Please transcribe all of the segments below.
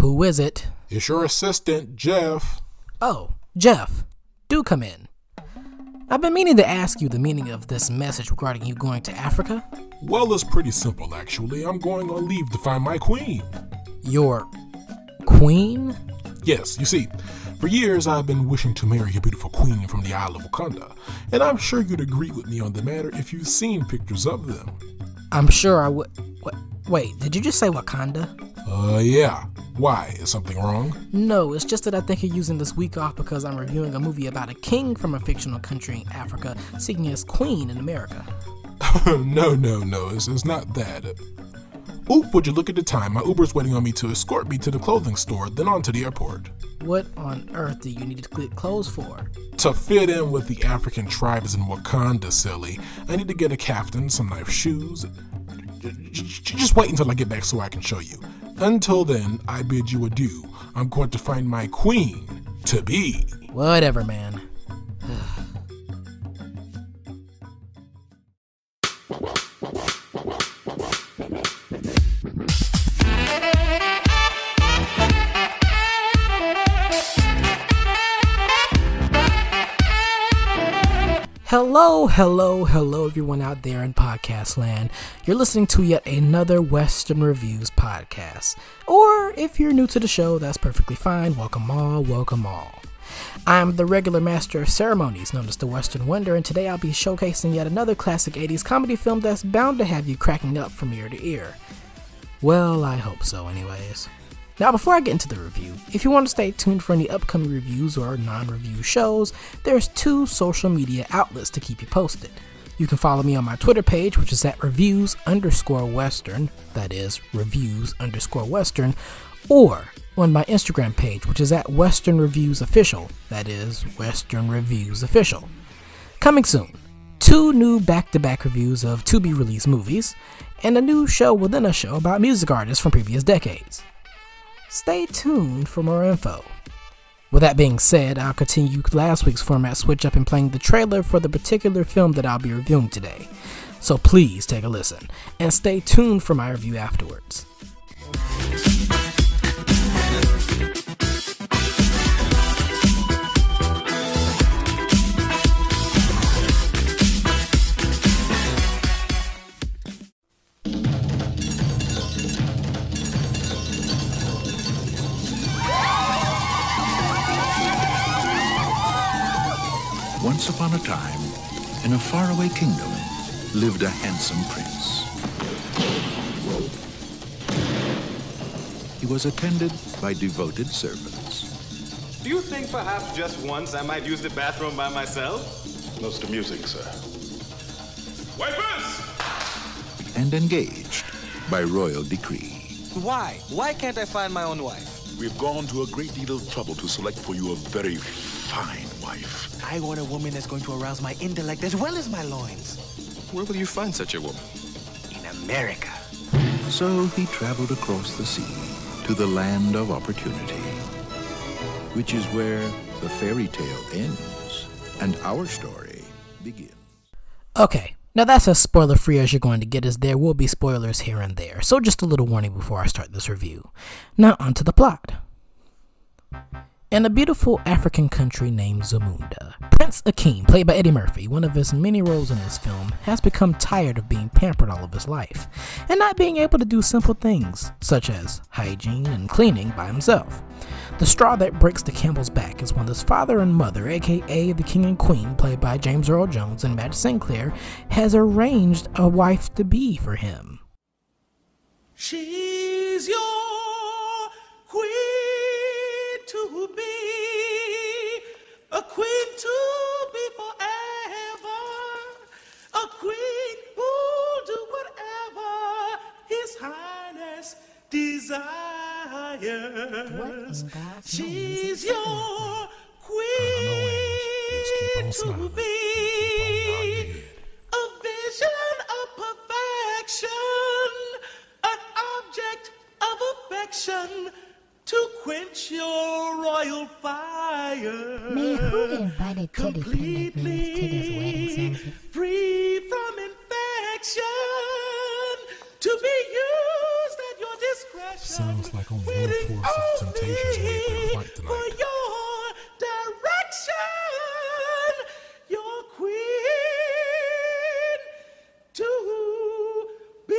Who is it? It's your assistant, Jeff. Oh, Jeff. Do come in. I've been meaning to ask you the meaning of this message regarding you going to Africa. Well, it's pretty simple, actually. I'm going on leave to find my queen. Your queen? Yes, you see, for years I've been wishing to marry a beautiful queen from the Isle of Wakanda, and I'm sure you'd agree with me on the matter if you've seen pictures of them. I'm sure I would. Wait, wait, did you just say Wakanda? Uh, yeah. Why? Is something wrong? No, it's just that I think you're using this week off because I'm reviewing a movie about a king from a fictional country in Africa seeking his queen in America. no, no, no, it's, it's not that. Oop, would you look at the time? My Uber's waiting on me to escort me to the clothing store, then on to the airport. What on earth do you need to get clothes for? To fit in with the African tribes in Wakanda, silly, I need to get a captain, some nice shoes. Just wait until I get back so I can show you. Until then, I bid you adieu. I'm going to find my queen to be. Whatever, man. Hello, hello, hello, everyone out there in podcast land. You're listening to yet another Western Reviews podcast. Or if you're new to the show, that's perfectly fine. Welcome all, welcome all. I'm the regular master of ceremonies known as the Western Wonder, and today I'll be showcasing yet another classic 80s comedy film that's bound to have you cracking up from ear to ear. Well, I hope so, anyways. Now, before I get into the review, if you want to stay tuned for any upcoming reviews or non review shows, there's two social media outlets to keep you posted. You can follow me on my Twitter page, which is at reviews underscore western, that is, reviews underscore western, or on my Instagram page, which is at Western Reviews Official, that is, Western Reviews Official. Coming soon, two new back to back reviews of to be released movies, and a new show within a show about music artists from previous decades stay tuned for more info. With that being said, I'll continue last week's format switch up and playing the trailer for the particular film that I'll be reviewing today. So please take a listen and stay tuned for my review afterwards. Once upon a time, in a faraway kingdom, lived a handsome prince. He was attended by devoted servants. Do you think perhaps just once I might use the bathroom by myself? Most amusing, sir. Wipers! And engaged by royal decree. Why? Why can't I find my own wife? We've gone to a great deal of trouble to select for you a very fine wife. I want a woman that's going to arouse my intellect as well as my loins. Where will you find such a woman? In America. So he traveled across the sea to the land of opportunity, which is where the fairy tale ends and our story begins. Okay, now that's as spoiler free as you're going to get, as there will be spoilers here and there, so just a little warning before I start this review. Now, onto the plot. In a beautiful African country named Zamunda, Prince Akeem, played by Eddie Murphy, one of his many roles in this film, has become tired of being pampered all of his life and not being able to do simple things, such as hygiene and cleaning, by himself. The straw that breaks the camel's back is when his father and mother, aka the King and Queen, played by James Earl Jones and Madge Sinclair, has arranged a wife to be for him. She's your She's your Just keep on queen to be. nodding your head. A vision of perfection, an object of affection to quench your royal fire. Man, who invited Teddy Pendergrass to this wedding service? Free Sounds like only one force of Temptations made their flight for tonight. your direction, your queen to be.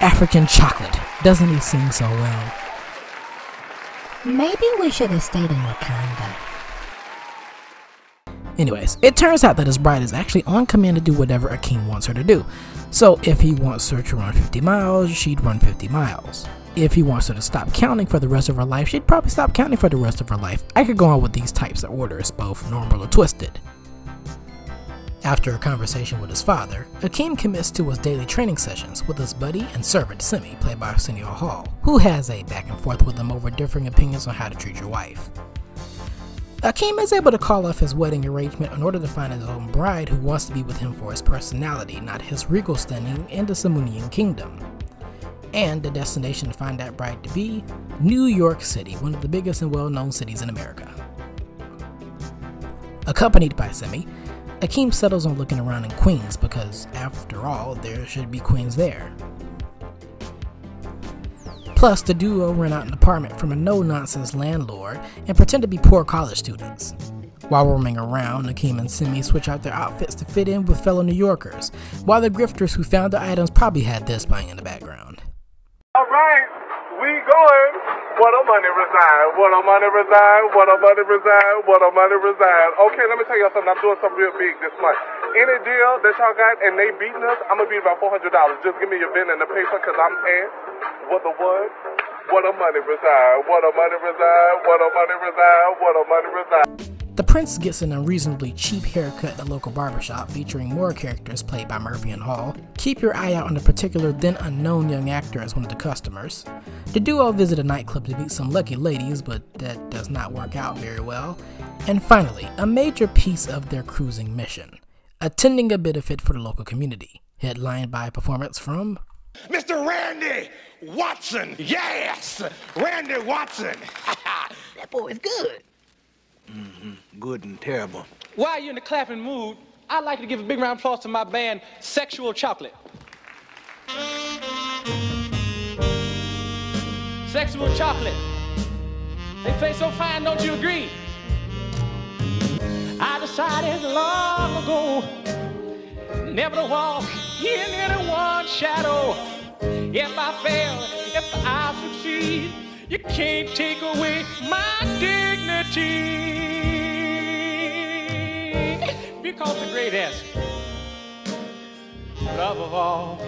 African chocolate. Doesn't he sing so well? Maybe we should have stayed in Wakanda. Anyways, it turns out that his bride is actually on command to do whatever Akeem wants her to do. So if he wants her to run 50 miles, she'd run 50 miles. If he wants her to stop counting for the rest of her life, she'd probably stop counting for the rest of her life. I could go on with these types of orders, both normal or twisted. After a conversation with his father, Akeem commits to his daily training sessions with his buddy and servant Simi, played by Arsenio Hall, who has a back and forth with him over differing opinions on how to treat your wife. Akeem is able to call off his wedding arrangement in order to find his own bride who wants to be with him for his personality, not his regal standing in the Samunian kingdom. And the destination to find that bride to be New York City, one of the biggest and well known cities in America. Accompanied by Simi, Akeem settles on looking around in Queens because, after all, there should be queens there. Plus, the duo rent out an apartment from a no nonsense landlord and pretend to be poor college students. While roaming around, Akeem and Simi switch out their outfits to fit in with fellow New Yorkers, while the grifters who found the items probably had this playing in the background. All right, we going. What a money reside. What a money reside. What a money reside. What a money reside. Okay, let me tell y'all something. I'm doing something real big this month. Any deal that y'all got and they beating us, I'm gonna beat about four hundred dollars. Just give me your pen and the paper, cause I'm ass. What the what? What a money reside. What a money reside. What a money reside. What a money reside. The prince gets an unreasonably cheap haircut at a local barbershop featuring more characters played by Murphy and Hall. Keep your eye out on a particular then unknown young actor as one of the customers. The duo visit a nightclub to meet some lucky ladies, but that does not work out very well. And finally, a major piece of their cruising mission attending a benefit for the local community, headlined by a performance from Mr. Randy Watson. Yes, Randy Watson. that boy is good. Mm-hmm. Good and terrible. While you're in the clapping mood, I'd like to give a big round of applause to my band, Sexual Chocolate. Sexual Chocolate. They play so fine, don't you agree? I decided long ago never to walk in anyone's shadow. If I fail, if I succeed, you can't take away my dignity. Because the greatest love of all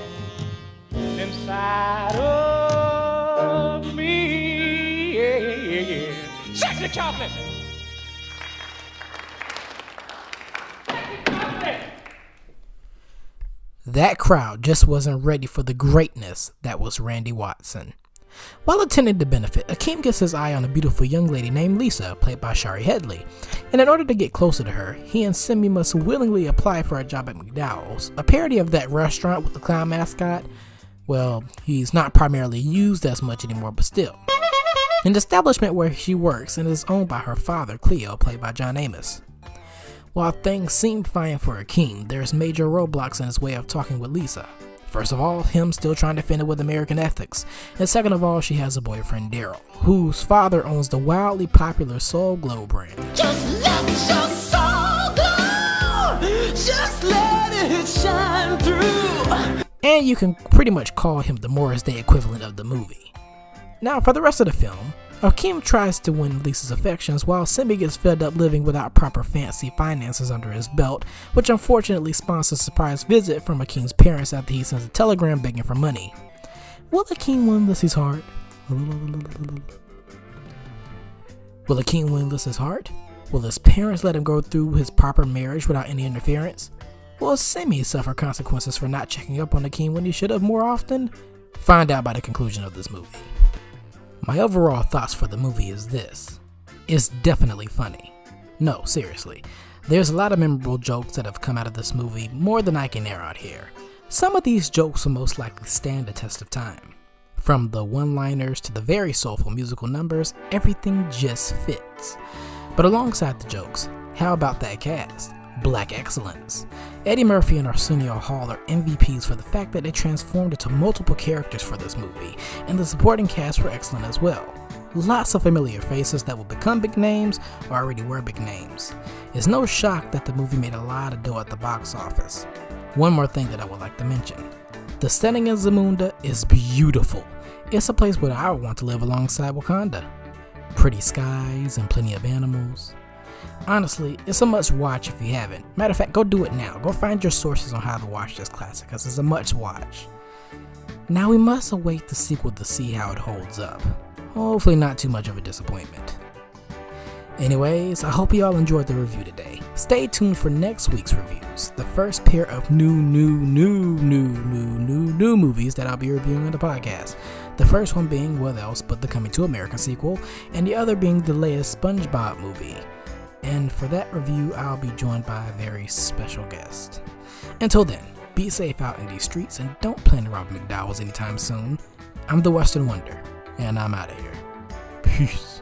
inside of me. Yeah, yeah, yeah. Sexy chocolate. That crowd just wasn't ready for the greatness that was Randy Watson. While attending the benefit, Akeem gets his eye on a beautiful young lady named Lisa, played by Shari Headley. And in order to get closer to her, he and Simi must willingly apply for a job at McDowell's, a parody of that restaurant with the clown mascot. Well, he's not primarily used as much anymore, but still. An establishment where she works and is owned by her father, Cleo, played by John Amos. While things seem fine for Akeem, there's major roadblocks in his way of talking with Lisa. First of all, him still trying to fit it with American ethics. And second of all, she has a boyfriend, Daryl, whose father owns the wildly popular Soul Glo brand. Just let your soul glow. Just let it shine through. And you can pretty much call him the Morris Day equivalent of the movie. Now, for the rest of the film, Akeem tries to win Lisa's affections while Simi gets fed up living without proper fancy finances under his belt, which unfortunately spawns a surprise visit from Akeem's parents after he sends a telegram begging for money. Will Akeem win Lisa's heart? Will Akeem win Lisa's heart? Will his parents let him go through his proper marriage without any interference? Will Simi suffer consequences for not checking up on Akeem when he should have more often? Find out by the conclusion of this movie. My overall thoughts for the movie is this it's definitely funny. No, seriously. There's a lot of memorable jokes that have come out of this movie, more than I can air out here. Some of these jokes will most likely stand the test of time. From the one liners to the very soulful musical numbers, everything just fits. But alongside the jokes, how about that cast? black excellence. Eddie Murphy and Arsenio Hall are MVPs for the fact that they transformed into multiple characters for this movie, and the supporting cast were excellent as well. Lots of familiar faces that will become big names or already were big names. It's no shock that the movie made a lot of dough at the box office. One more thing that I would like to mention the setting in Zamunda is beautiful. It's a place where I would want to live alongside Wakanda. Pretty skies and plenty of animals. Honestly, it's a must watch if you haven't. Matter of fact, go do it now. Go find your sources on how to watch this classic because it's a must watch. Now we must await the sequel to see how it holds up. Hopefully, not too much of a disappointment. Anyways, I hope you all enjoyed the review today. Stay tuned for next week's reviews, the first pair of new, new, new, new, new, new, new movies that I'll be reviewing on the podcast. The first one being What Else But the Coming to America sequel, and the other being the latest SpongeBob movie. And for that review, I'll be joined by a very special guest. Until then, be safe out in these streets and don't plan to rob McDowell's anytime soon. I'm the Western Wonder, and I'm out of here. Peace.